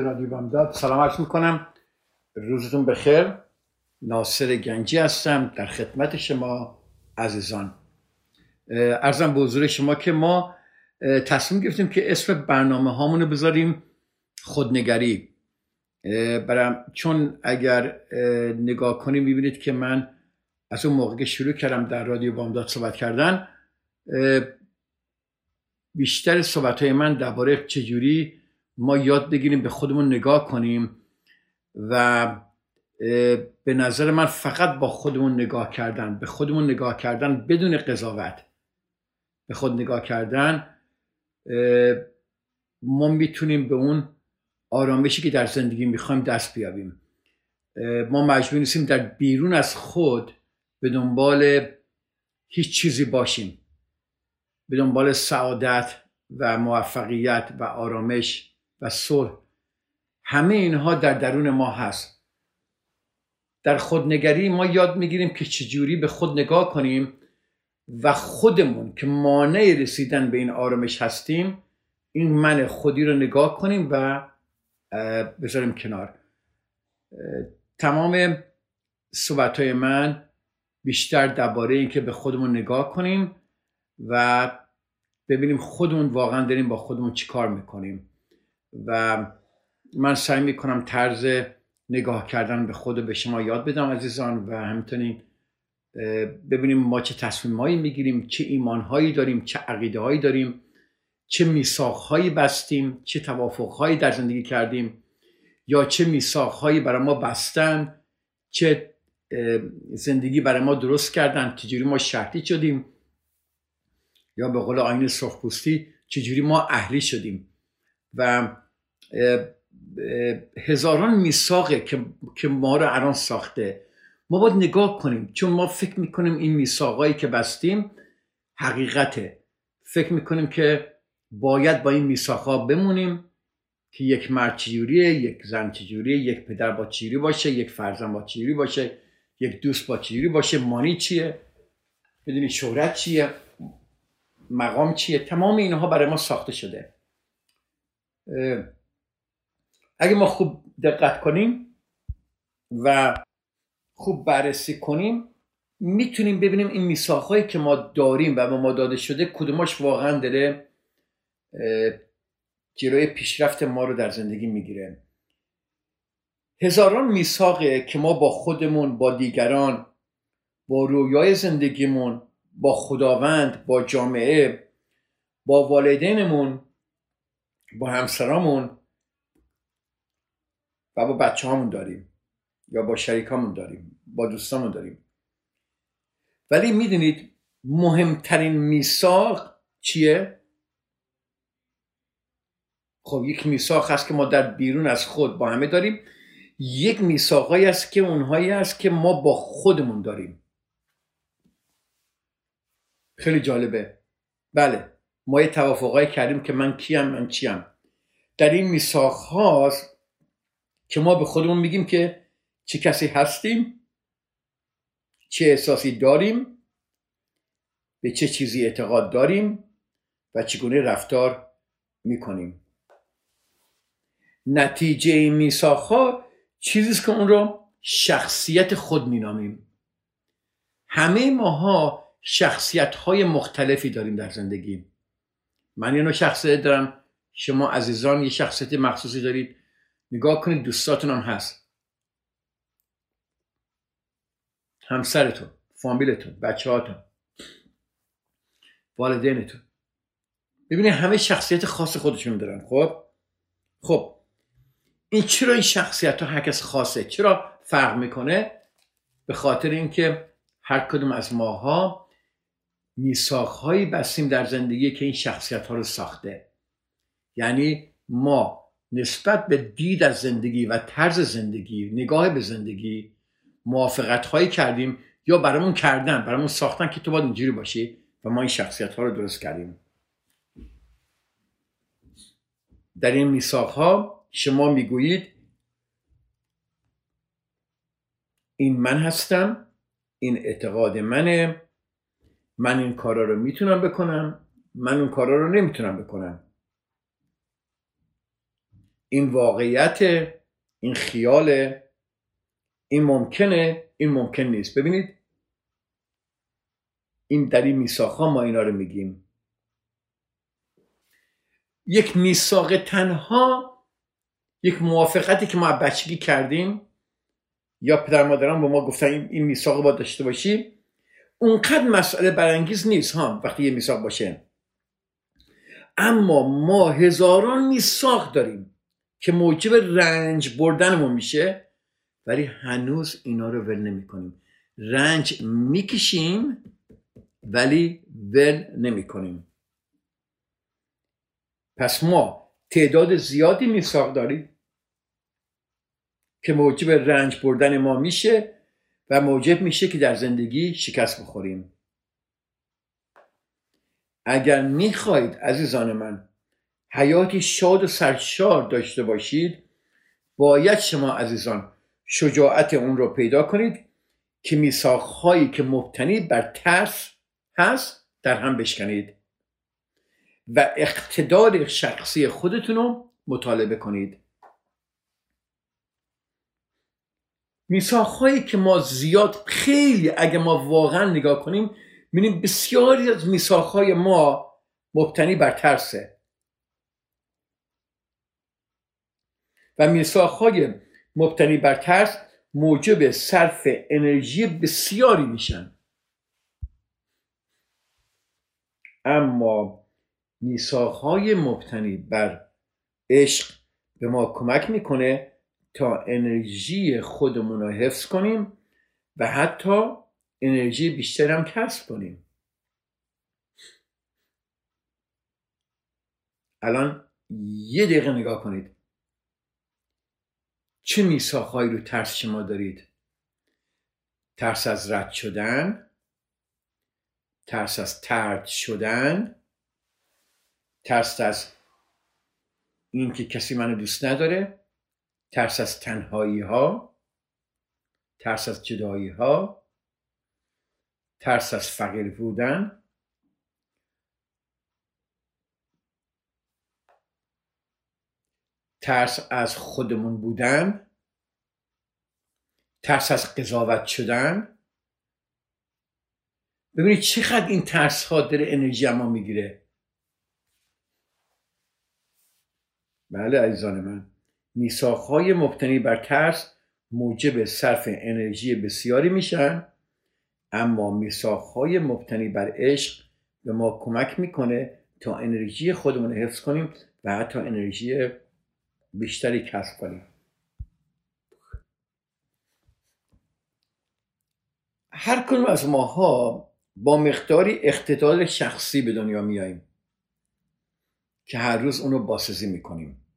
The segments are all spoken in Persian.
رادیو بامداد سلام عرض می‌کنم. روزتون بخیر. ناصر گنجی هستم در خدمت شما عزیزان. ارزم به حضور شما که ما تصمیم گرفتیم که اسم برنامه هامونو بذاریم خودنگری. برم چون اگر نگاه کنیم می‌بینید که من از اون موقع که شروع کردم در رادیو بامداد صحبت کردن بیشتر صحبت های من درباره چجوری ما یاد بگیریم به خودمون نگاه کنیم و به نظر من فقط با خودمون نگاه کردن به خودمون نگاه کردن بدون قضاوت. به خود نگاه کردن ما می‌تونیم به اون آرامشی که در زندگی می‌خوایم دست بیابیم. ما مجبور نیستیم در بیرون از خود به دنبال هیچ چیزی باشیم. به دنبال سعادت و موفقیت و آرامش و صلح. همه اینها در درون ما هست. در خودنگری ما یاد می‌گیریم که چجوری به خود نگاه کنیم و خودمون که مانع رسیدن به این آرامش هستیم این من خودی رو نگاه کنیم و بذاریم کنار. تمام صحبت های من بیشتر درباره این که به خودمون نگاه کنیم و ببینیم خودمون واقعا داریم با خودمون چیکار می‌کنیم. و من سعی می‌کنم طرز نگاه کردن به خود به شما یاد بدم عزیزان و همینطورین ببینیم ما چه تصمیمهایی می‌گیریم چه ایمانهایی داریم چه عقیده هایی داریم چه میساخهایی بستیم چه توافقهایی در زندگی کردیم یا چه میساخهایی برای ما بستن چه زندگی برای ما درست کردن چجوری ما شرطی شدیم یا به قول آین سرخپوستی چجوری ما اهلی شدیم. و هزاران میساقه که, که ما رو الان ساخته. ما باید نگاه کنیم چون ما فکر می‌کنیم این میساقایی که بستیم حقیقته. فکر می‌کنیم که باید با این میساقها بمونیم که یک مرد چجوریه یک زن چجوریه یک پدر با چجوری باشه یک فرزند با چجوری باشه یک دوست با چجوری باشه مانی چیه بدونی شهرت چیه مقام چیه. تمام اینها برای ما ساخته شده. اگه ما خوب دقت کنیم و خوب بررسی کنیم می‌تونیم ببینیم این میساخهایی که ما داریم و به ما داده شده کدوماش واقعا داره جلوی پیشرفت ما رو در زندگی می‌گیره. هزاران میساقه که ما با خودمون با دیگران با رویای زندگیمون با خداوند با جامعه با والدینمون با همسرامون و با بچه هامون داریم یا با شریکامون داریم با دوستامون داریم. ولی می‌دونید مهمترین میثاق چیه؟ خب یک میثاق هست که ما در بیرون از خود با همه داریم. یک میثاقایی است که اونهایی است که ما با خودمون داریم. خیلی جالبه. بله. ما یه توافقایی کردیم که من کیم من چیم. در این میثاق هاست که ما به خودمون میگیم که چه کسی هستیم چه احساسی داریم به چه چیزی اعتقاد داریم و چگونه رفتار می‌کنیم. نتیجه این میساخها چیزیست که اون رو شخصیت خود مینامیم. همه ماها شخصیت های مختلفی داریم در زندگی من یه نوع شخصیت دارم. شما عزیزان یه شخصیت مخصوصی دارید. نگاه کنید دوستاتون هم هست. همسرتون فامیلتون بچه هاتون والدینتون. ببینید همه شخصیت خاص خودشون دارن خب؟ خب این چرا این شخصیت ها هر کس خاصه؟ چرا فرق می‌کنه؟ به خاطر اینکه هر کدوم از ماها میساخهایی بستیم در زندگی که این شخصیت ها رو ساخته. یعنی ما نسبت به دید از زندگی و طرز زندگی نگاه به زندگی موافقت هایی کردیم یا برامون کردن برامون ساختن که تو باید اینجوری باشی و ما این شخصیت ها رو درست کردیم. در این میساق ها شما می‌گویید این من هستم این اعتقاد منه من این کارا رو می‌تونم بکنم من اون کارا رو نمی‌تونم بکنم. این واقعیت این خیال این ممکنه این ممکن نیست. ببینید این در این میساخ ما اینا رو میگیم. یک میساق تنها یک موافقتی که ما بچگی کردیم یا پدر مادران به ما گفتن این میساق با داشته باشی اونقدر مسئله برانگیز نیست ها وقتی یه میساق باشه. اما ما هزاران میساق داریم که موجب رنج بردنمون میشه ولی هنوز اینا رو ول نمی کنیم رنج می‌کشیم ولی ول نمی کنیم پس ما تعداد زیادی میساق داریم که موجب رنج بردن ما میشه. و موجب میشه که در زندگی شکست بخوریم. اگر می‌خواهید عزیزان من حیاتی شاد و سرشار داشته باشید باید شما عزیزان شجاعت اون رو پیدا کنید که میساخهایی که مبتنی بر ترس هست در هم بشکنید و اقتدار شخصی خودتون رو مطالبه کنید میساخهایی که ما زیاد خیلی اگه ما واقعا نگاه کنیم می‌بینیم بسیاری از میساخهای ما مبتنی بر ترسه. و میساخهای مبتنی بر ترس موجب صرف انرژی بسیاری میشن. اما میساخهای مبتنی بر عشق به ما کمک می‌کنه تا انرژی خودمون رو حفظ کنیم و حتی انرژی بیشتر هم کسب کنیم. الان یه دقیقه نگاه کنید. چه میساخهایی رو ترس شما دارید؟ ترس از رد شدن ترس از ترد شدن ترس از اینکه کسی منو دوست نداره ترس از تنهایی ها ترس از جدایی ها ترس از فقیر بودن. ترس از خودمون بودن. ترس از قضاوت شدن. ببینید چقدر این ترس ها داره انرژی ما می‌گیره. بله عزیزان من. میساخهای مبتنی بر ترس موجب صرف انرژی بسیاری میشن اما میساخهای مبتنی بر عشق به ما کمک می‌کنه تا انرژی خودمون حفظ کنیم و حتی انرژی بیشتری کسب کنیم. هر کنون از ماها با مقداری اقتدار شخصی به دنیا میاییم که هر روز اونو باسزی می‌کنیم.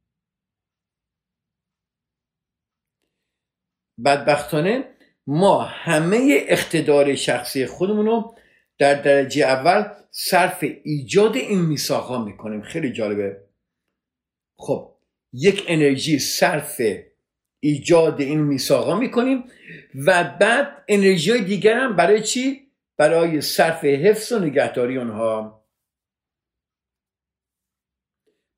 بدبختانه ما همه اقتدار شخصی خودمون رو در درجه اول صرف ایجاد این میساق می‌کنیم. خیلی جالبه. خب یک انرژی صرف ایجاد این میساقا می‌کنیم و بعد انرژی های دیگر هم برای چی؟ برای صرف حفظ و نگهداری اونها.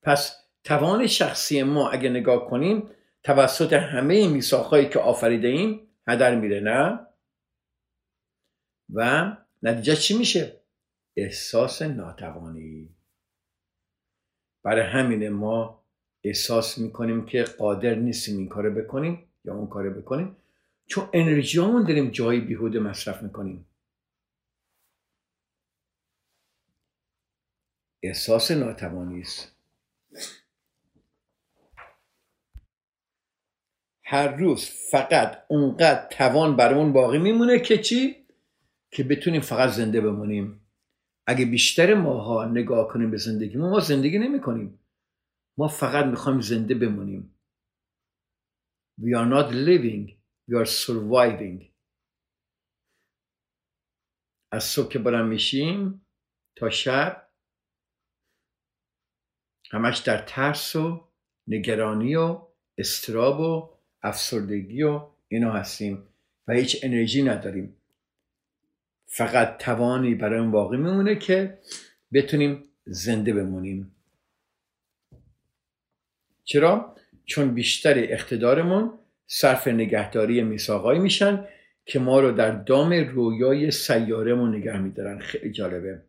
پس توان شخصی ما اگه نگاه کنیم توسط همه میساخهایی که آفریده ایم هدر میره نه؟ و نتیجه چی میشه؟ احساس ناتوانی. برای همین ما احساس می‌کنیم که قادر نیستیم این کارو بکنیم یا اون کارو بکنیم چون انرژیامون داریم جایی بیهوده مصرف می‌کنیم. احساس ناتوانی است. هر روز فقط اونقدر توان برامون باقی میمونه که چی؟ که بتونیم فقط زنده بمونیم. اگه بیشتر ماها نگاه کنیم به زندگی ما زندگی نمی کنیم ما فقط می‌خوایم زنده بمونیم. We are not living we are surviving. از صبح که برم میشیم تا شب همش در ترس و نگرانی و استراب و افسردگی و اینا هستیم و هیچ انرژی نداریم. فقط توانی برای اون باقی میمونه که بتونیم زنده بمونیم. چرا؟ چون بیشتر اقتدارمون صرف نگهداری میساقایی میشن که ما رو در دام رویای سیارمون نگه میدارن. خیلی جالبه.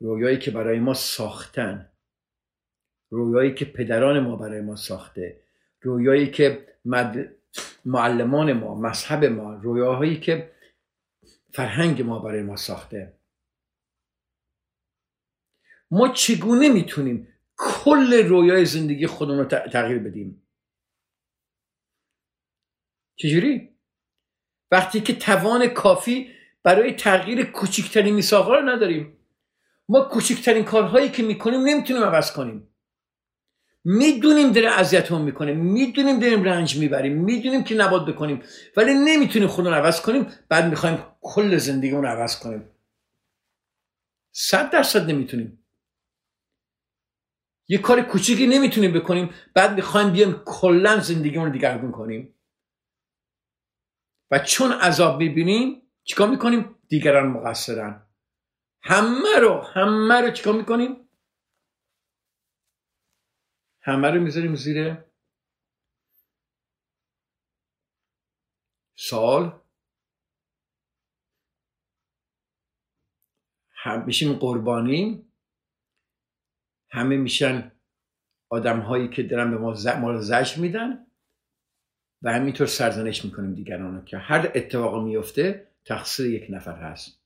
رویایی که برای ما ساختن رویایی که پدران ما برای ما ساخته رویایی که مد... معلمان ما مذهب ما رویاهایی که فرهنگ ما برای ما ساخته. ما چگونه می‌تونیم کل رویای زندگی خودمون رو تغییر بدیم؟ چجوری؟ وقتی که توان کافی برای تغییر کوچکترین میساقا رو نداریم. ما کوچکترین کارهایی که می‌کنیم نمی‌تونیم عوض کنیم. می‌دونیم داره اذیتمون می‌کنه می‌دونیم داریم رنج می‌بریم می‌دونیم که نباد بکنیم ولی نمی‌تونیم خودمون عوض کنیم بعد می‌خوایم کل زندگیمون عوض کنیم. صد درصد نمی‌تونیم. یه کار کوچیکی نمی‌تونیم بکنیم بعد می‌خوایم بیایم کلا زندگیمون رو دیگرگون کنیم. و چون عذاب می‌بینیم چیکار می‌کنیم؟ دیگران مقصرن. همه رو همه رو چیکار می‌کنیم؟ همه رو می‌ذاریم زیر سال هم میشیم قربانی. همه میشن آدم هایی که دارن به ما, ما رو میدن. و همینطور سرزنش می‌کنیم دیگران که هر اتفاق میفته تقصیر یک نفر هست.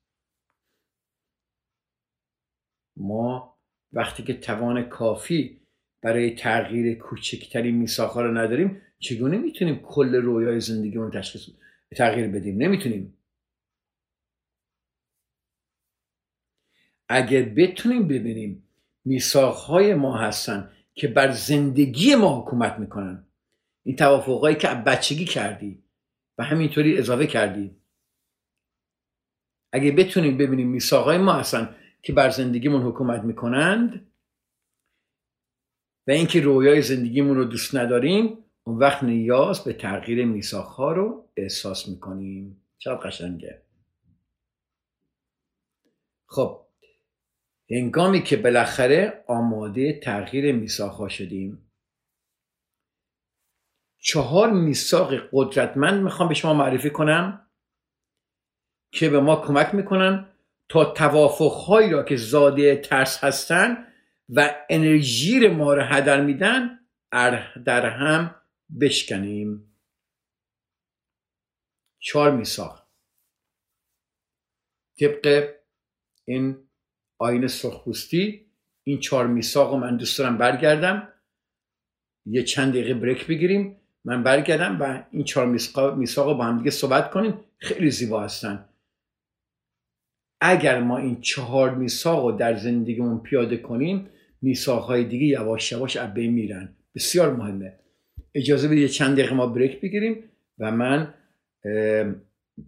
ما وقتی که توان کافی برای تغییر کوچکترین میساخها رو نداریم چگونه می‌تونیم کل رویای زندگیمون تشخیص تغییر بدیم؟ نمی‌تونیم. اگر بتونیم ببینیم میساخهای ما هستن که بر زندگی ما حکومت می‌کنن این توافقهایی که بچگی کردی و همینطوری اضافه کردی اگه بتونیم ببینیم میساقهای ما هستن که بر زندگیمون حکومت می‌کنند و اینکه رویای زندگیمون رو دوست نداریم اون وقت نیاز به تغییر میساخها رو احساس می‌کنیم. چقدر قشنگه. خب هنگامی که بالاخره آماده تغییر میساخها شدیم چهار میساق قدرتمند می‌خوام به شما معرفی کنم که به ما کمک می‌کنن تا توافقهایی را که زاده ترس هستن و انرژی ما رو هدر میدن در هم بشکنیم. چهار میساق طبق این آین سرخپوستی این چهار میساق رو من دوست دارم برگردم. یه چند دقیقه بریک بگیریم. من برگردم و این چهار میساق رو با هم دیگه صحبت کنیم. خیلی زیبا هستن. اگر ما این چهار میساق رو در زندگیمون پیاده کنیم های دیگه یواش یواش از بین میرن. بسیار مهمه. اجازه بدید چند دقیقه ما بریک بگیریم و من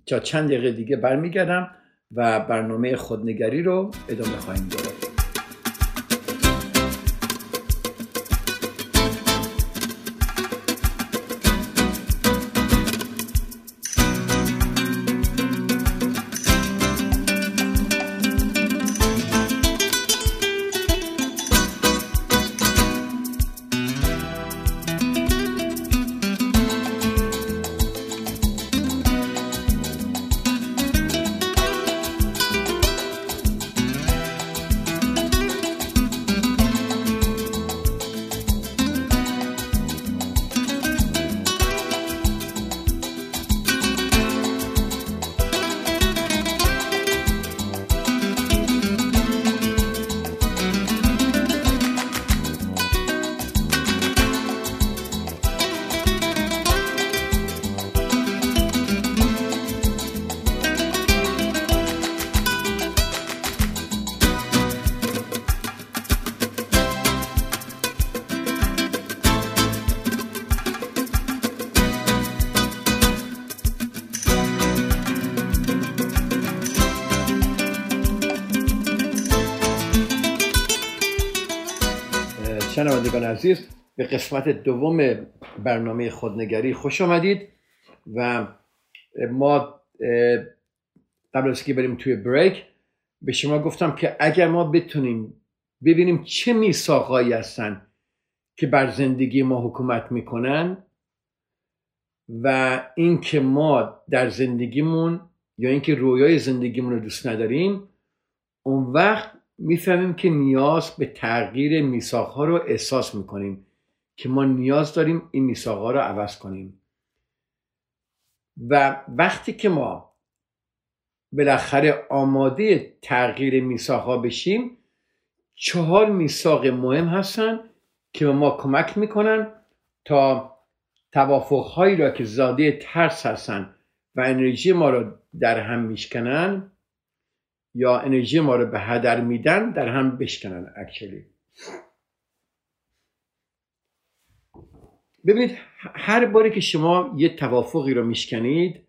تا چند دقیقه دیگه برمیگردم و برنامه خودنگری رو ادامه خواهیم داد. شنوندگان عزیز به قسمت دوم برنامه خودنگری خوش آمدید و ما قبل از که بریم توی بریک به شما گفتم که اگر ما بتونیم ببینیم چه میساقهایی هستن که بر زندگی ما حکومت می‌کنن و اینکه ما در زندگیمون یا اینکه رویای زندگیمون رو دوست نداریم اون وقت می‌فهمیم که نیاز به تغییر میساقها رو احساس می‌کنیم که ما نیاز داریم این میساقها رو عوض کنیم. و وقتی که ما بالاخره آماده تغییر میساقها بشیم چهار میساق مهم هستن که به ما کمک می‌کنن تا توافقهایی را که زاده ترس هستن و انرژی ما رو در هم میشکنن یا انرژی ما رو به هدر میدن در هم بشکنن اکچلی ببینید هر باری که شما یه توافقی رو میشکنید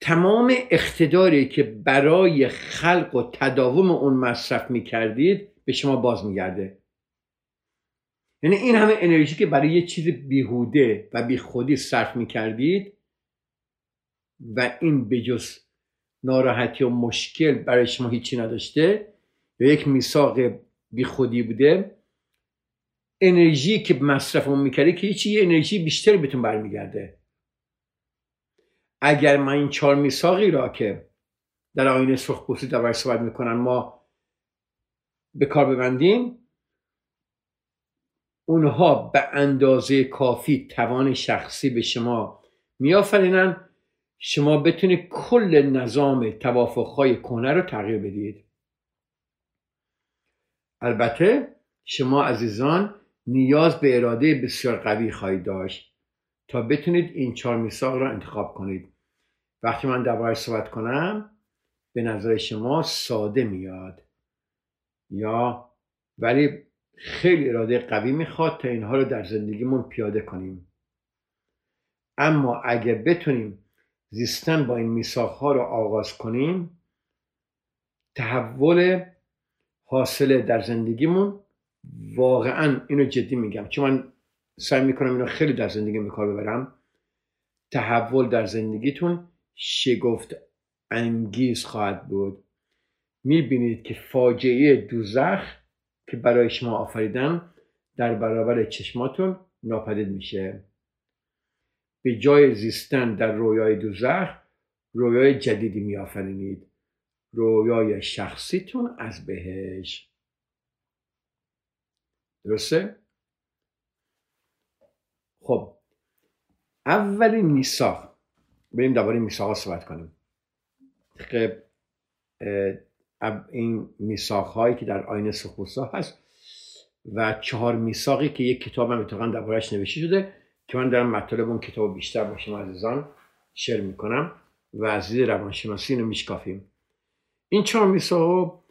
تمام اقتداری که برای خلق و تداوم اون مصرف می‌کردید به شما باز میگرده یعنی این همه انرژی که برای یه چیز بیهوده و بیخودی صرف می‌کردید و این بجز ناراحتی و مشکل برای شما هیچی نداشته یا یک میثاق بیخودی بوده انرژی که مصرف اون می‌کرده که هیچی انرژی بیشتری بهتون برمیگرده. اگر من این چهار میثاقی را که در آینه سرخ در صحبت می‌کنن ما به کار ببندیم اونها به اندازه کافی توان شخصی به شما میآفرینن. شما بتونید کل نظام توافقهای کنه رو تغییر بدید. البته شما عزیزان نیاز به اراده بسیار قوی خواهید داشت تا بتونید این چهار میثاق را انتخاب کنید. وقتی من درباره صحبت کنم به نظر شما ساده میاد. یا ولی خیلی اراده قوی می‌خواد تا اینها رو در زندگیمون پیاده کنیم. اما اگر بتونیم زیستن با این میساخ ها رو آغاز کنیم تحول حاصله در زندگیمون واقعا اینو جدی میگم چون من سعی می‌کنم اینو خیلی در زندگی به کار ببرم. تحول در زندگیتون شگفت انگیز خواهد بود. می‌بینید که فاجعه دوزخ که برای شما آفریدم در برابر چشماتون ناپدید میشه. به جای زیستن در رویای دوزخ رویای جدیدی میآفرینید. رویای شخصیتون از بهش. درسته؟ خب اولین میساق بریم درباره میساق صحبت کنیم. خب این میساق هایی که در آین سخوسا هست و چهار میساقی که یک کتاب هم اتفاقا دربارهش نوشته شده که من دارم مطالب اون کتاب بیشتر با شما عزیزان شیر می‌کنم و از روانشناسی اینو میشکافیم. این چهار میساق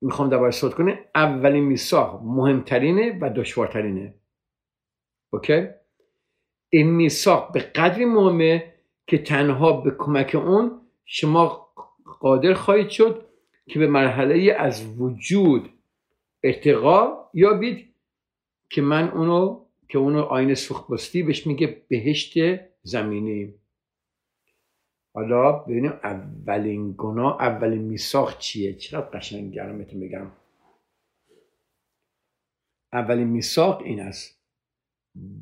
می‌خوام درباره صحبت کنه اولین میساق مهمترینه و دشوارترینه. اوکی؟ این میساق به قدری مهمه که تنها به کمک اون شما قادر خواهید شد که به مرحله از وجود ارتقا یابید که من اونو که اونو آین سوخبستی بهش میگه بهشت زمینی حالا ببینیم اولین گناه اولین میساخ چیه؟ چقدر قشنگ گرمتون بگم. اولین میساق این است.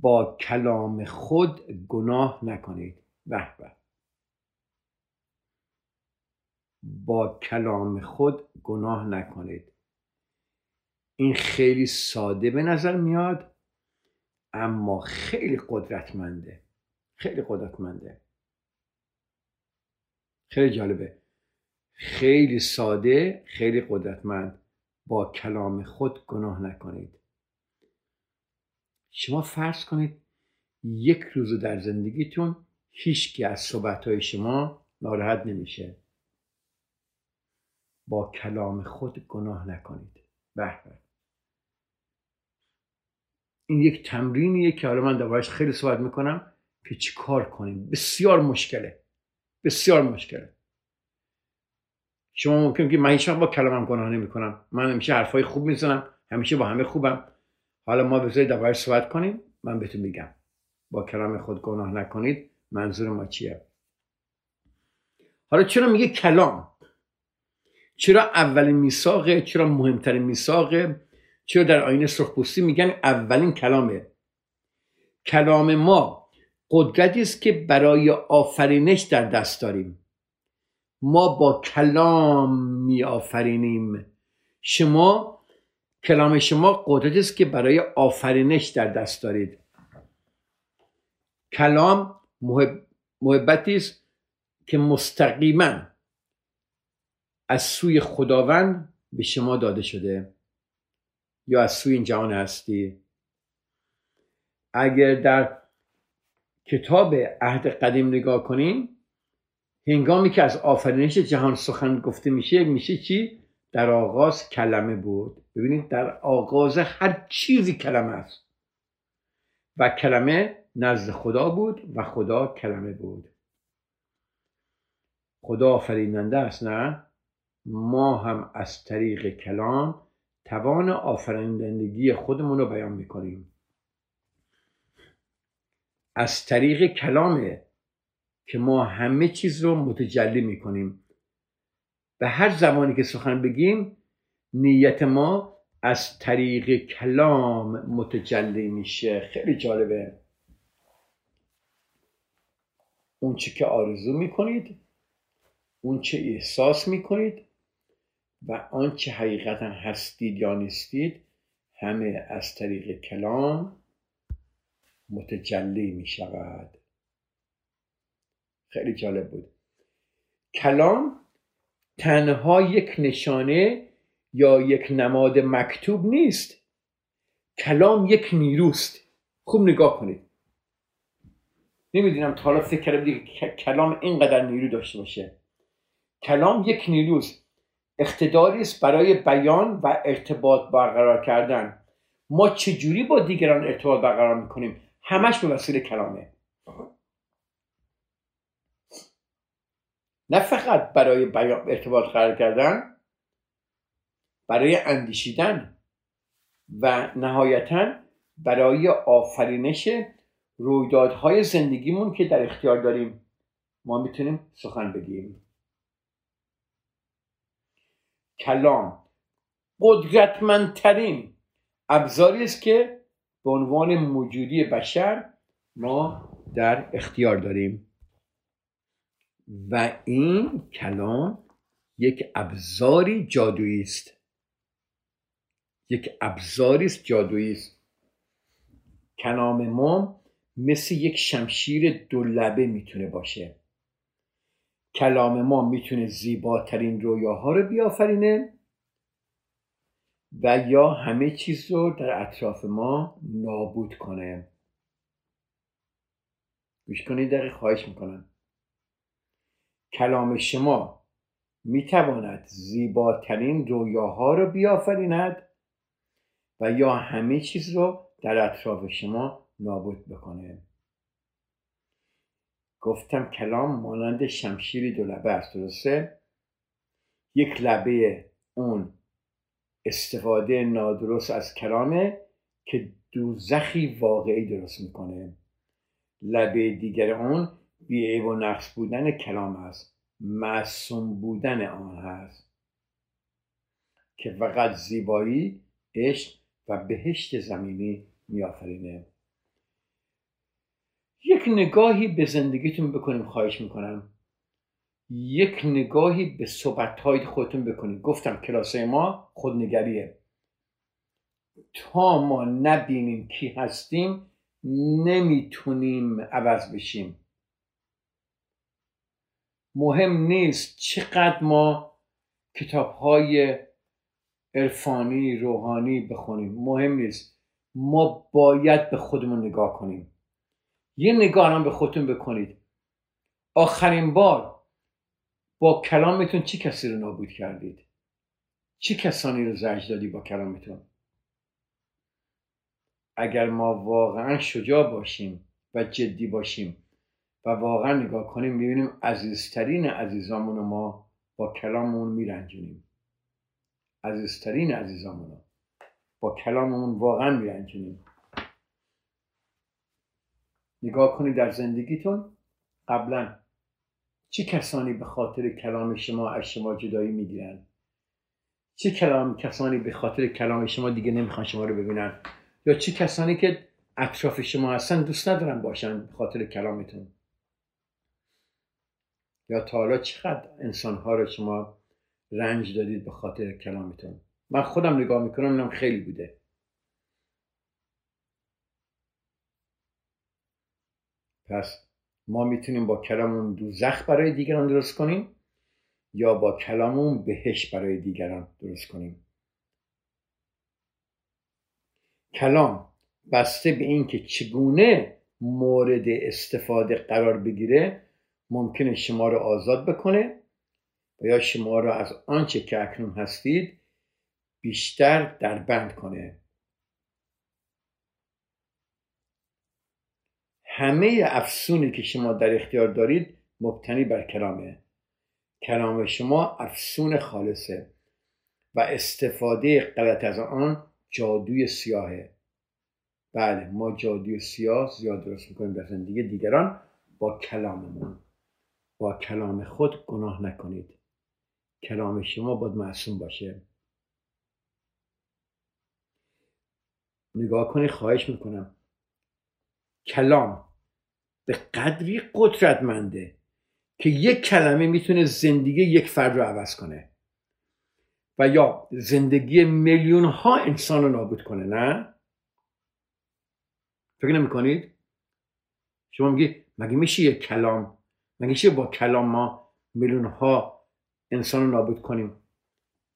با کلام خود گناه نکنید. به. با کلام خود گناه نکنید. این خیلی ساده به نظر میاد اما خیلی قدرتمنده. خیلی قدرتمنده. خیلی جالبه. خیلی ساده خیلی قدرتمند. با کلام خود گناه نکنید. شما فرض کنید یک روز در زندگیتون هیچ از صحبت شما ناراحت نمیشه. با کلام خود گناه نکنید. به. این یک تمرینیه که حالا من دربارش خیلی صحبت می‌کنم که چی کار کنیم. بسیار مشکله. بسیار مشکله. شما ممکن که من هیچ با کلامم گناه نمی‌کنم. من همیشه حرفای خوب می‌زنم. همیشه با همه خوبم. حالا ما بذارید درباره صحبت کنیم. من بهتون میگم. با کلام خود گناه نکنید. منظور ما چیه؟ حالا چرا میگه کلام؟ چرا اولین میثاقه؟ چرا مهمترین میثاقه؟ چرا در آینه سرخپوستی میگن اولین کلامه؟ کلام ما قدرتی است که برای آفرینش در دست داریم. ما با کلام می آفرینیم شما کلام شما قدرتی است که برای آفرینش در دست دارید. کلام محب... محبتی است که مستقیما از سوی خداوند به شما داده شده. یا از سوی این جهان هستی؟ اگر در کتاب عهد قدیم نگاه کنیم هنگامی که از آفرینش جهان سخن گفته میشه میشه چی؟ در آغاز کلمه بود. ببینید در آغاز هر چیزی کلمه است. و کلمه نزد خدا بود و خدا کلمه بود. خدا آفریننده است نه؟ ما هم از طریق کلام توان آفرینندگی خودمون رو بیان می‌کنیم. از طریق کلامه که ما همه چیز رو متجلی می‌کنیم. به هر زمانی که سخن بگیم نیت ما از طریق کلام متجلی میشه. خیلی جالبه. اون چی که آرزو می‌کنید اون چه احساس می‌کنید و آنچه حقیقتا هستید یا نیستید همه از طریق کلام متجلی می شود خیلی جالب بود. کلام تنها یک نشانه یا یک نماد مکتوب نیست. کلام یک نیروست. خوب نگاه کنید. نمی‌دونم تا حالا فکر کردم کلام اینقدر نیرو داشته باشه. کلام یک نیروست. اقتداری است برای بیان و ارتباط برقرار کردن. ما چجوری با دیگران ارتباط برقرار می‌کنیم؟ همش به وسیله کلامه. نه فقط برای بیان ارتباط قرار کردن برای اندیشیدن و نهایتا برای آفرینش رویدادهای زندگیمون که در اختیار داریم. ما می‌تونیم سخن بگیم. کلام. قدرتمندترین ابزاری است که به عنوان موجودی بشر ما در اختیار داریم. و این کلام یک ابزاری جادویی است. یک ابزاری است جادویی است. کلام ما مثل یک شمشیر دو لبه می‌تونه باشه. کلام ما می‌تونه زیباترین رویاها رو بیافرینه و یا همه چیز رو در اطراف ما نابود کنه. گوش کنید دقیق خواهش می‌کنم. کلام شما می‌تواند زیباترین رویاها رو بیافریند و یا همه چیز رو در اطراف شما نابود بکنه. گفتم کلام مانند شمشیری دو لبه است درسته؟ یک لبه اون استفاده نادرست از کلامه که دوزخی واقعی درست می‌کنه. لبه دیگر اون بیعیب و نقص بودن کلام است. معصوم بودن آن هست. که فقط زیبایی عشق و بهشت زمینی میآفرینه. یک نگاهی به زندگیتون بکنیم خواهش می‌کنم. یک نگاهی به صحبت خودتون بکنید. گفتم کلاسه ما خودنگریه. تا ما نبینیم کی هستیم نمی‌تونیم عوض بشیم. مهم نیست چقدر ما کتاب های عرفانی روحانی بخونیم. مهم نیست. ما باید به خودمون نگاه کنیم. یه نگاه هم به خودتون بکنید. آخرین بار با کلامتون چه کسی رو نابود کردید؟ چه کسانی رو زجر دادی با کلامتون؟ اگر ما واقعا شجاع باشیم و جدی باشیم و واقعا نگاه کنیم می‌بینیم عزیزترین عزیزامون رو ما با کلاممون میرنجونیم. عزیزترین عزیزامون با کلاممون واقعا میرنجونیم. نگاه کنید در زندگیتون قبلا چه کسانی به خاطر کلام شما از شما جدایی می‌گیرن چه کلام کسانی به خاطر کلام شما دیگه نمی‌خوان شما رو ببینن؟ یا چه کسانی که اطراف شما هستن دوست ندارن باشن به خاطر کلامتون؟ یا تا حالا چقدر انسانها رو شما رنج دادید به خاطر کلامتون؟ من خودم نگاه می‌کنم اینم خیلی بوده. پس ما می‌تونیم با کلاممون دوزخ برای دیگران درست کنیم یا با کلاممون بهش برای دیگران درست کنیم؟ کلام بسته به اینکه چگونه مورد استفاده قرار بگیره ممکنه شما رو آزاد بکنه و یا شما رو از آنچه که اکنون هستید بیشتر در بند کنه. همه افسونی که شما در اختیار دارید مبتنی بر کلامه. کلام شما افسون خالصه و استفاده غلط از آن جادوی سیاهه. بله ما جادوی سیاه زیاد درست می‌کنیم در زندگی دیگران. با کلاممون. با کلام خود گناه نکنید. کلام شما باید معصوم باشه. نگاه کنید خواهش می‌کنم. کلام به قدری قدرتمنده که یک کلمه می‌تونه زندگی یک فرد رو عوض کنه. و یا زندگی میلیون ها انسان رو نابود کنه نه؟ فکر نمی کنید شما میگی مگه میشه یک کلام مگه میشه با کلام ما میلیون ها انسان رو نابود کنیم؟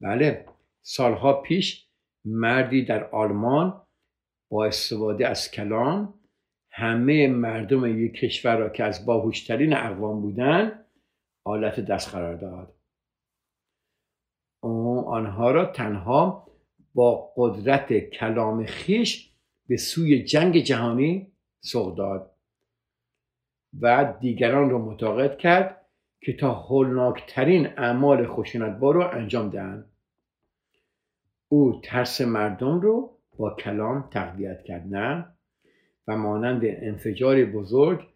بله سالها پیش مردی در آلمان با استفاده از کلام همه مردم یک کشور را که از باهوشترین اقوام بودن آلت دست قرار داد. آنها را تنها با قدرت کلام خیش به سوی جنگ جهانی سوق داد و دیگران را متقاعد کرد که تا هولناکترین اعمال خشونتبار رو انجام دهند. او ترس مردم رو با کلام تقویت کرد. نه و مانند انفجار بزرگ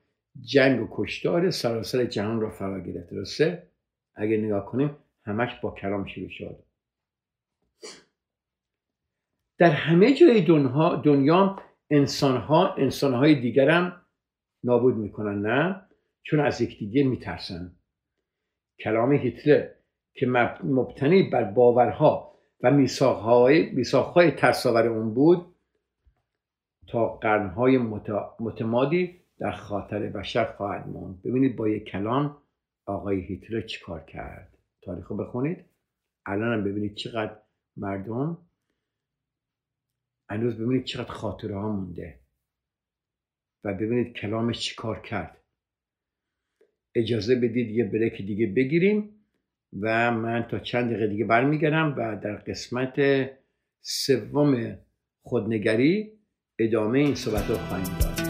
جنگ و کشتار سراسر جهان را فرا گرفت. درسته؟ اگه نگاه کنیم همش با کلام شروع شد. در همه جای دنیا, دنیا انسان ها انسان های دیگر هم نابود می‌کنن نه؟ چون از یکدیگه میترسن. کلام هیتلر که مبتنی بر باورها و میساخهای ترساور اون بود تا قرنهای متمادی در خاطر بشر خواهد موند. ببینید با یک کلام آقای هیتلر چیکار کرد. تاریخ بخونید. الان هم ببینید چقدر مردم هنوز ببینید چقدر خاطره ها مونده و ببینید کلامش چیکار کرد. اجازه بدید یه بریک دیگه بگیریم و من تا چند دقیقه دیگه برمیگردم و در قسمت سوم خودنگری ادامه این صحبت رو خواهیم داد.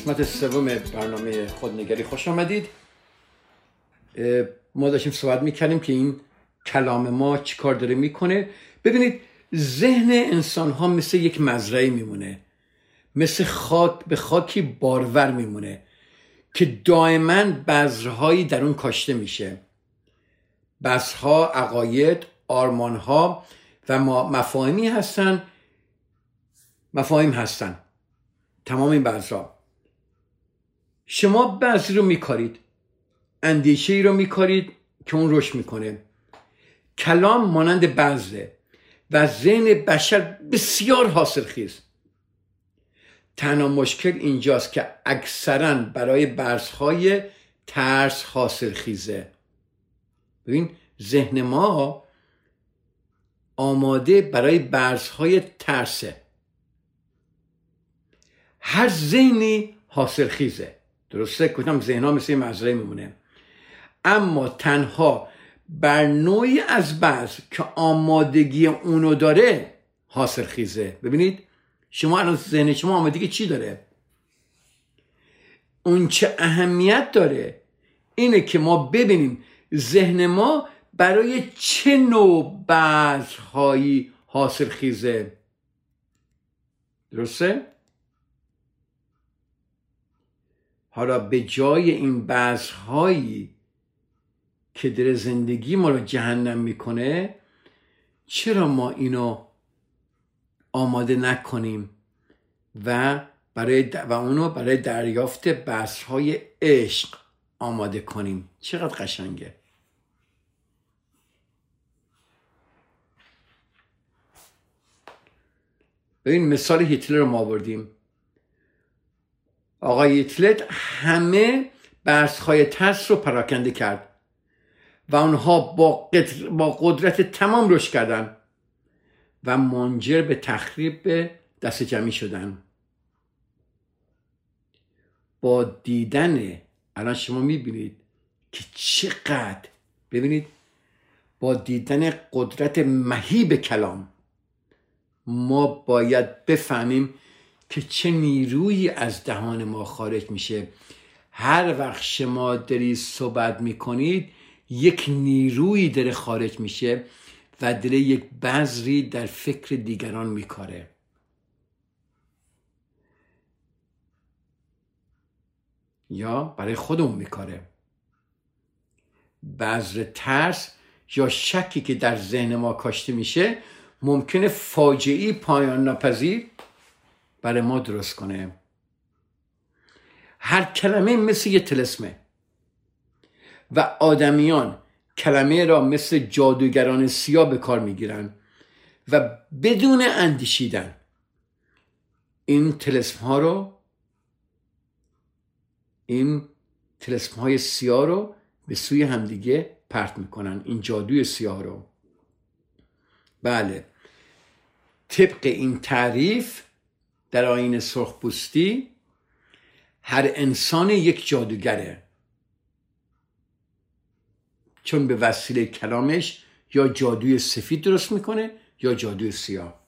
قسمت سوم برنامه خودنگری. خوش آمدید. ما داشتیم صحبت می‌کردیم که این کلام ما چی کار داره می‌کنه. ببینید ذهن انسان ها مثل یک مزرعه میمونه. مثل خاک به خاکی بارور میمونه که دائما بذرهایی در اون کاشته میشه. بذرها عقاید آرمانها و مفاهیمی هستن. مفاهیم هستن. تمام این بذرها. شما بذر رو میکارید. اندیشه ای رو میکارید که اون رشد می‌کنه. کلام مانند بذره و ذهن بشر بسیار حاصل خیز تنها مشکل اینجاست که اکثرا برای برزهای ترس حاصل خیزه ببین ذهن ما آماده برای برزهای ترسه. هر ذهنی حاصل خیزه درسته؟ کدام ذهن ها مثل مزرعه میمونه؟ اما تنها بر نوعی از بعض که آمادگی اونو داره حاصل خیزه. ببینید شما الان ذهن شما آمادگی چی داره؟ اون چه اهمیت داره اینه که ما ببینیم ذهن ما برای چه نوع بعضهایی حاصل خیزه. درسته؟ حالا به جای این بعضهایی که در زندگی ما رو جهنم می‌کنه چرا ما اینو آماده نکنیم و برای و اونو برای دریافت بحثهای عشق آماده کنیم؟ چقدر قشنگه. ببین مثال هیتلر رو ما آوردیم. آقای هیتلر همه های ترس رو پراکنده کرد و آنها با, با قدرت تمام رشد کردن و منجر به تخریب دست جمعی شدن. با دیدن الان شما می‌بینید که چقدر ببینید با دیدن قدرت مهیب کلام ما باید بفهمیم که چه نیرویی از دهان ما خارج میشه. هر وقت شما دارید صحبت می‌کنید یک نیرویی داره خارج میشه و دل یک بذری در فکر دیگران میکاره. یا برای خودمون میکاره. بذر ترس یا شکی که در ذهن ما کاشته میشه ممکنه فاجعی پایان نپذیر برای ما درست کنه. هر کلمه مثل یه تلسمه. و آدمیان کلمه را مثل جادوگران سیاه به کار می‌گیرن و بدون اندیشیدن این تلسم ها رو این تلسم های سیاه رو به سوی همدیگه پرت می‌کنن این جادوی سیاه رو. بله. طبق این تعریف در آین سرخپوستی هر انسان یک جادوگره. چون به وسیله کلامش یا جادوی سفید درست می‌کنه یا جادوی سیاه.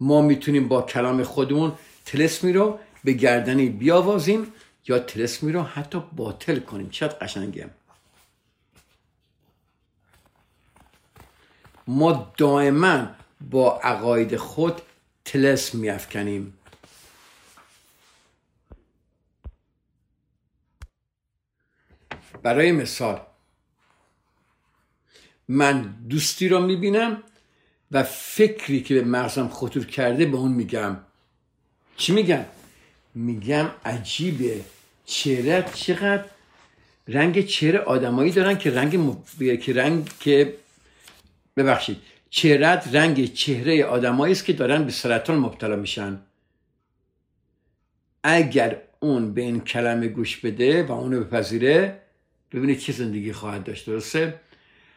ما می‌تونیم با کلام خودمون تلسمی رو به گردنی بیاوازیم یا تلسمی رو حتی باطل کنیم. چقدر قشنگه. ما دائما با عقاید خود تلسم میافکنیم. برای مثال من دوستی رو می‌بینم و فکری که به مغزم خطور کرده به اون میگم. چی میگم؟ میگم عجیبه. چهره چقدر رنگ چهره آدمایی دارن که رنگ م... که رنگ که ببخشید. چهرت رنگ چهره آدمایی است که دارن به سرطان مبتلا میشن. اگر اون به این کلمه گوش بده و اونو بپذیره ببینید چه زندگی خواهد داشت درسته؟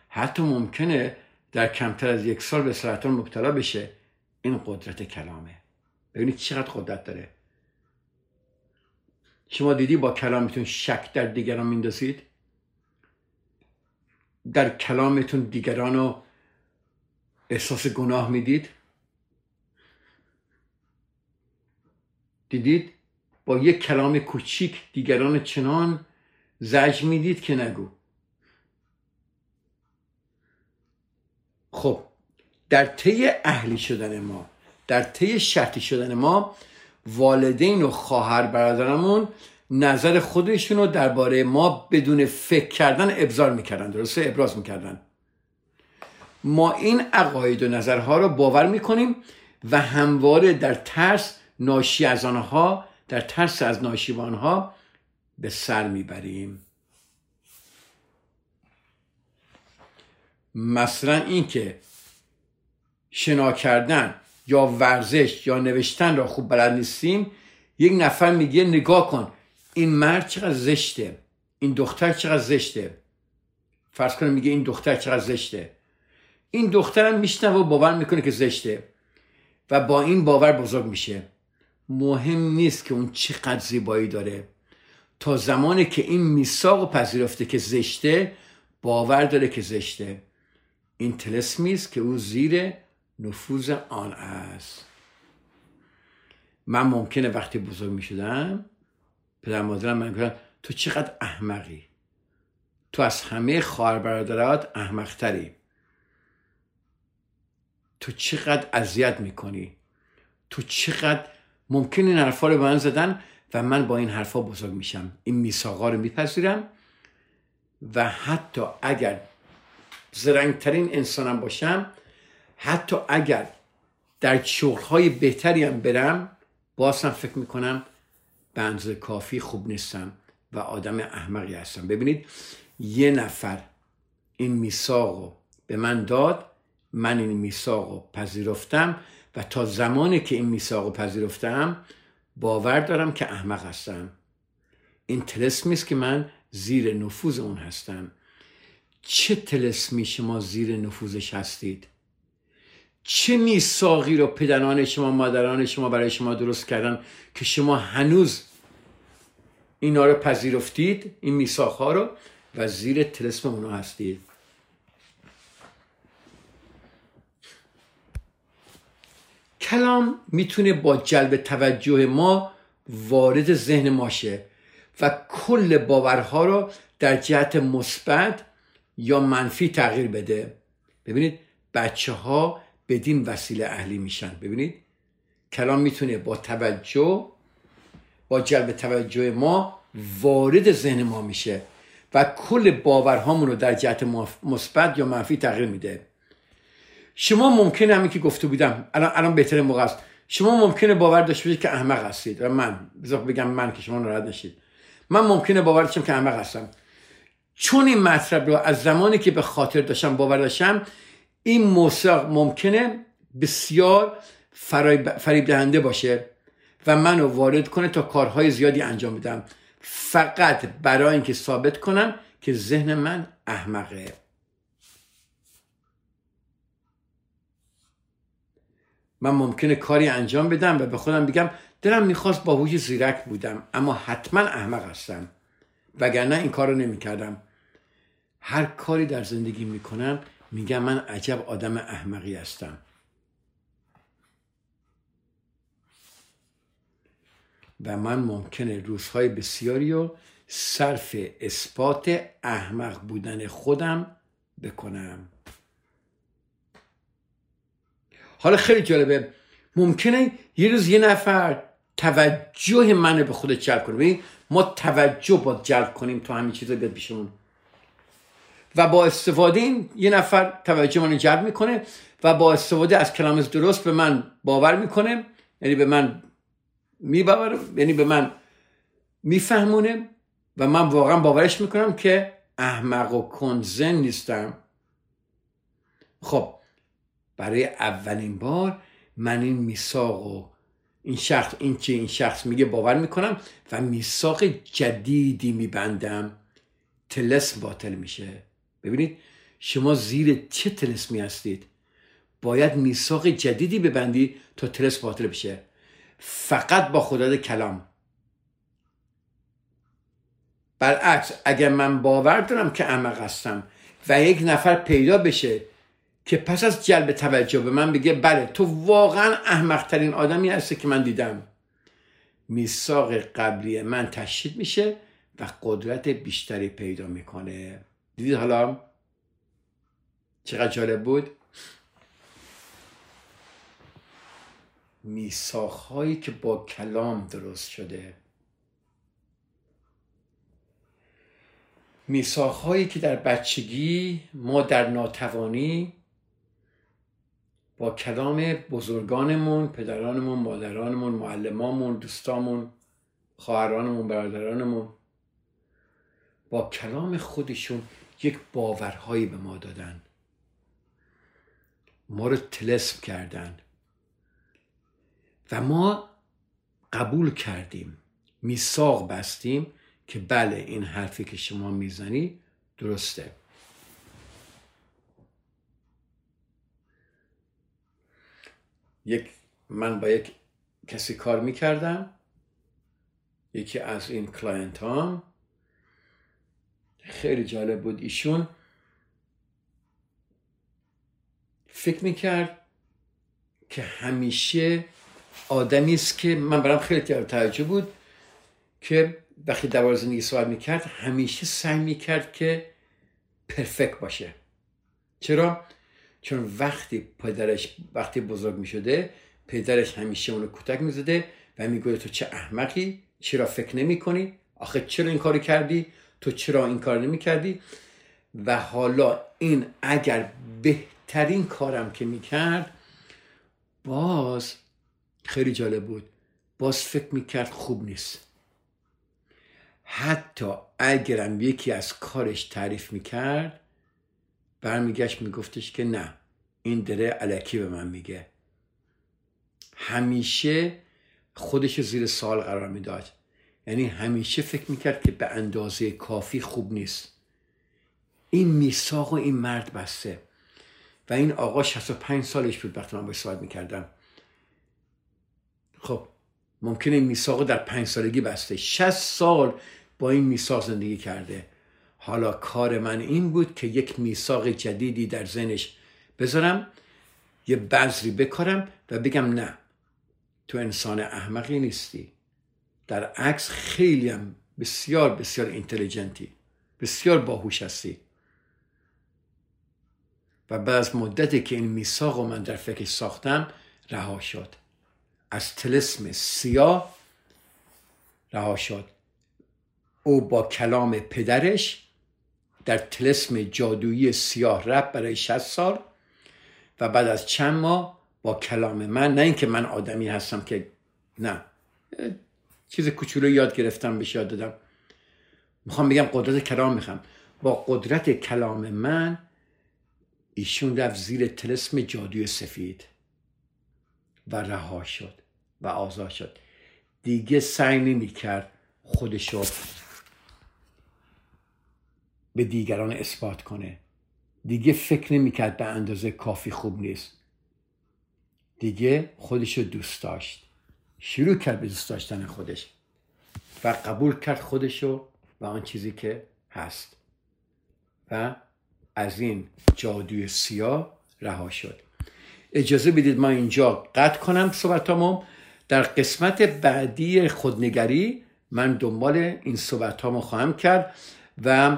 حتی ممکنه در کمتر از یک سال به سرطان مبتلا بشه. این قدرت کلامه. ببینید چقدر قدرت داره. شما دیدی با کلامتون شک در دیگران میندازید؟ در کلامتون دیگران رو احساس گناه می‌دید؟ دیدید؟ با یک کلام کوچیک دیگران چنان زج می‌دید که نگو. خب در طی اهلی شدن ما در طی شرطی شدن ما والدین و خواهر برادرمون نظر خودشون رو درباره ما بدون فکر کردن ابزار می‌کردن درسته؟ ابراز می‌کردن. ما این عقاید و نظرها رو باور می‌کنیم و همواره در ترس ناشی از آنها در ترس از ناشیوانها به سر می‌بریم. مثلا اینکه شنا کردن یا ورزش یا نوشتن را خوب بلد نیستیم یک نفر میگه نگاه کن این مرد چقدر زشته این دختر چقدر زشته. فرض کنم میگه این دختر چقدر زشته. این دخترم میشنوه و باور می‌کنه که زشته و با این باور بزرگ میشه. مهم نیست که اون چقدر زیبایی داره. تا زمانی که این میثاق پذیرفته که زشته باور داره که زشته. این تلسمی است که او زیر نفوذ آن است. من ممکنه وقتی بزرگ می شدم پدر مادرم من گفتن تو چقدر احمقی. تو از همه خواهر برادرات احمقتری. تو چقدر اذیت می‌کنی؟ تو چقدر ممکن این حرفا رو به من زدن و من با این حرفا بزرگ میشم این میثاقا رو میپذیرم و حتی اگر زرنگترین انسانم باشم حتی اگر در شغلهای بهتری هم برم بازم فکر می‌کنم به اندازه کافی خوب نیستم و آدم احمقی هستم. ببینید یه نفر این میثاق به من داد من این میثاق پذیرفتم و تا زمانی که این میثاق پذیرفتم باور دارم که احمق هستم. این تلسمی است که من زیر نفوذ اون هستم. چه تلسمی شما زیر نفوذش هستید؟ چه میثاقی رو پدران شما مادران شما برای شما درست کردن که شما هنوز اینا رو پذیرفتید این میثاقها رو و زیر تلسم اونا هستید؟ کلام می‌تونه با جلب توجه ما وارد ذهن ما شه و کل باورها رو در جهت مثبت یا منفی تغییر بده. ببینید بچه ها بدین وسیله اهلی میشن. ببینید کلام می‌تونه با توجه با جلب توجه ما وارد ذهن ما میشه و کل باورهامون رو در جهت مثبت یا منفی تغییر میده. شما ممکنه همین که گفته بودم الان الان بهترین موقع است. شما ممکنه باور داشته باشید که احمق هستید و من بذار بگم من که شما ناراحت نشید. من ممکنه باور داشتم که احمق هستم. چون این مطلب رو از زمانی که به خاطر داشتم باور داشتم این موسیق ممکنه بسیار فریب دهنده باشه و منو وارد کنه تا کارهای زیادی انجام بدم. فقط برای اینکه ثابت کنم که ذهن من احمقه. من ممکنه کاری انجام بدم و به خودم بگم دلم می‌خواست با زیرک بودم اما حتما احمق هستم. وگرنه این کار رو نمی‌کردم. هر کاری در زندگی می‌کنم میگم من عجب آدم احمقی هستم. و من ممکنه روزهای بسیاری رو صرف اثبات احمق بودن خودم بکنم. حالا خیلی جالبه. ممکنه یه روز یه نفر توجه منو به خود جلب کنه. ما توجه با جلب کنیم تا همین چیزا بیاد پیشمون. و با استفاده این یه نفر توجه من جلب می‌کنه و با استفاده از کلام درست به من باور می‌کنه یعنی به من میباور یعنی به من میفهمونه و من واقعا باورش می‌کنم که احمق و کنزن نیستم. خب برای اولین بار من این میثاق و این شخص این چه این شخص میگه باور می‌کنم و میثاق جدیدی میبندم. تلس باطل میشه. ببینید شما زیر چه تلسمی هستید؟ باید میثاق جدیدی ببندی تا تلس باطل بشه. فقط با خداد کلام. برعکس اگر من باور دارم که احمق هستم و یک نفر پیدا بشه که پس از جلب توجه به من بگه بله تو واقعا احمقترین آدمی هستی که من دیدم. میثاق قبلی من تشدید میشه و قدرت بیشتری پیدا می‌کنه. دیدید حالا؟ چقدر جالب بود؟ میساخهایی که با کلام درست شده. میساخهایی که در بچگی ما در ناتوانی با کلام بزرگانمون پدرانمون مادرانمون معلمامون دوستامون خواهرانمون برادرانمون با کلام خودشون یک باورهایی به ما دادن. ما رو تلسم کردن. و ما قبول کردیم. میثاق بستیم که بله این حرفی که شما می‌زنی درسته. یک من با یک کسی کار می‌کردم. یکی از این client هام خیلی جالب بود. ایشون فکر می‌کرد که همیشه آدمی است که من برام خیلی تعجب بود که وقتی درباره زندگی صحبت می‌کرد همیشه سعی می‌کرد که پرفکت باشه. چرا؟ چون وقتی پدرش وقتی بزرگ می‌شده پدرش همیشه اونو کتک می‌زده و می‌گوید تو چه احمقی چرا فکر نمی کنی آخه چرا این کاری کردی؟ تو چرا این کار نمی کردی و حالا این اگر بهترین کارم که می‌کرد باز خیلی جالب بود. باز فکر می‌کرد خوب نیست. حتی اگرم یکی از کارش تعریف می‌کرد برمیگشت میگفتش که نه این دره علکی به من میگه. همیشه خودش زیر سال قرار می‌داد. یعنی همیشه فکر می‌کرد که به اندازه کافی خوب نیست. این میثاق و این مرد بسته. و این آقا 65 سالش بود وقتی من باش صحبت می‌کردم. خب ممکنه این میثاق در پنج سالگی بسته. 60 سال با این میثاق زندگی کرده. حالا کار من این بود که یک میثاق جدیدی در ذهنش بذارم یه بذری بکارم و بگم نه تو انسان احمقی نیستی. در عکس خیلی هم بسیار بسیار اینتلیجنتی بسیار باهوش هستی. و بعد از مدتی که این میثاق من در فکر ساختم رها شد. از تلسم سیاه رها شد. او با کلام پدرش در تلسم جادویی سیاه رفت برای 60 سال و بعد از چند ماه با کلام من نه اینکه من آدمی هستم که نه چیز کوچولو یاد گرفتم بهش یاد دادم. می‌خوام بگم قدرت کلام می‌خوام. با قدرت کلام من ایشون رفت زیر تلسم جادوی سفید و رها شد و آزاد شد. دیگه سعی نمی کرد خودشو به دیگران اثبات کنه. دیگه فکر نمی کرد به اندازه کافی خوب نیست. دیگه خودشو دوست داشت. شروع کرد به دوست داشتن خودش و قبول کرد خودشو و آن چیزی که هست. و از این جادوی سیاه رها شد. اجازه بدید ما اینجا قطع کنم صحبتامو. در قسمت بعدی خودنگری من دنبال این صحبتامو خواهم کرد و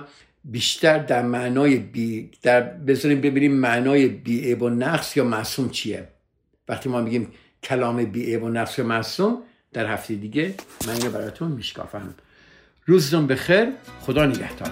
بیشتر در معنای بی در بذاریم ببینیم معنای بی و نقص یا معصوم چیه؟ وقتی ما میگیم کلام بی و نقص یا معصوم در هفته دیگه من اینو براتون میشکافم. روزتون بخیر خدا نگهدار.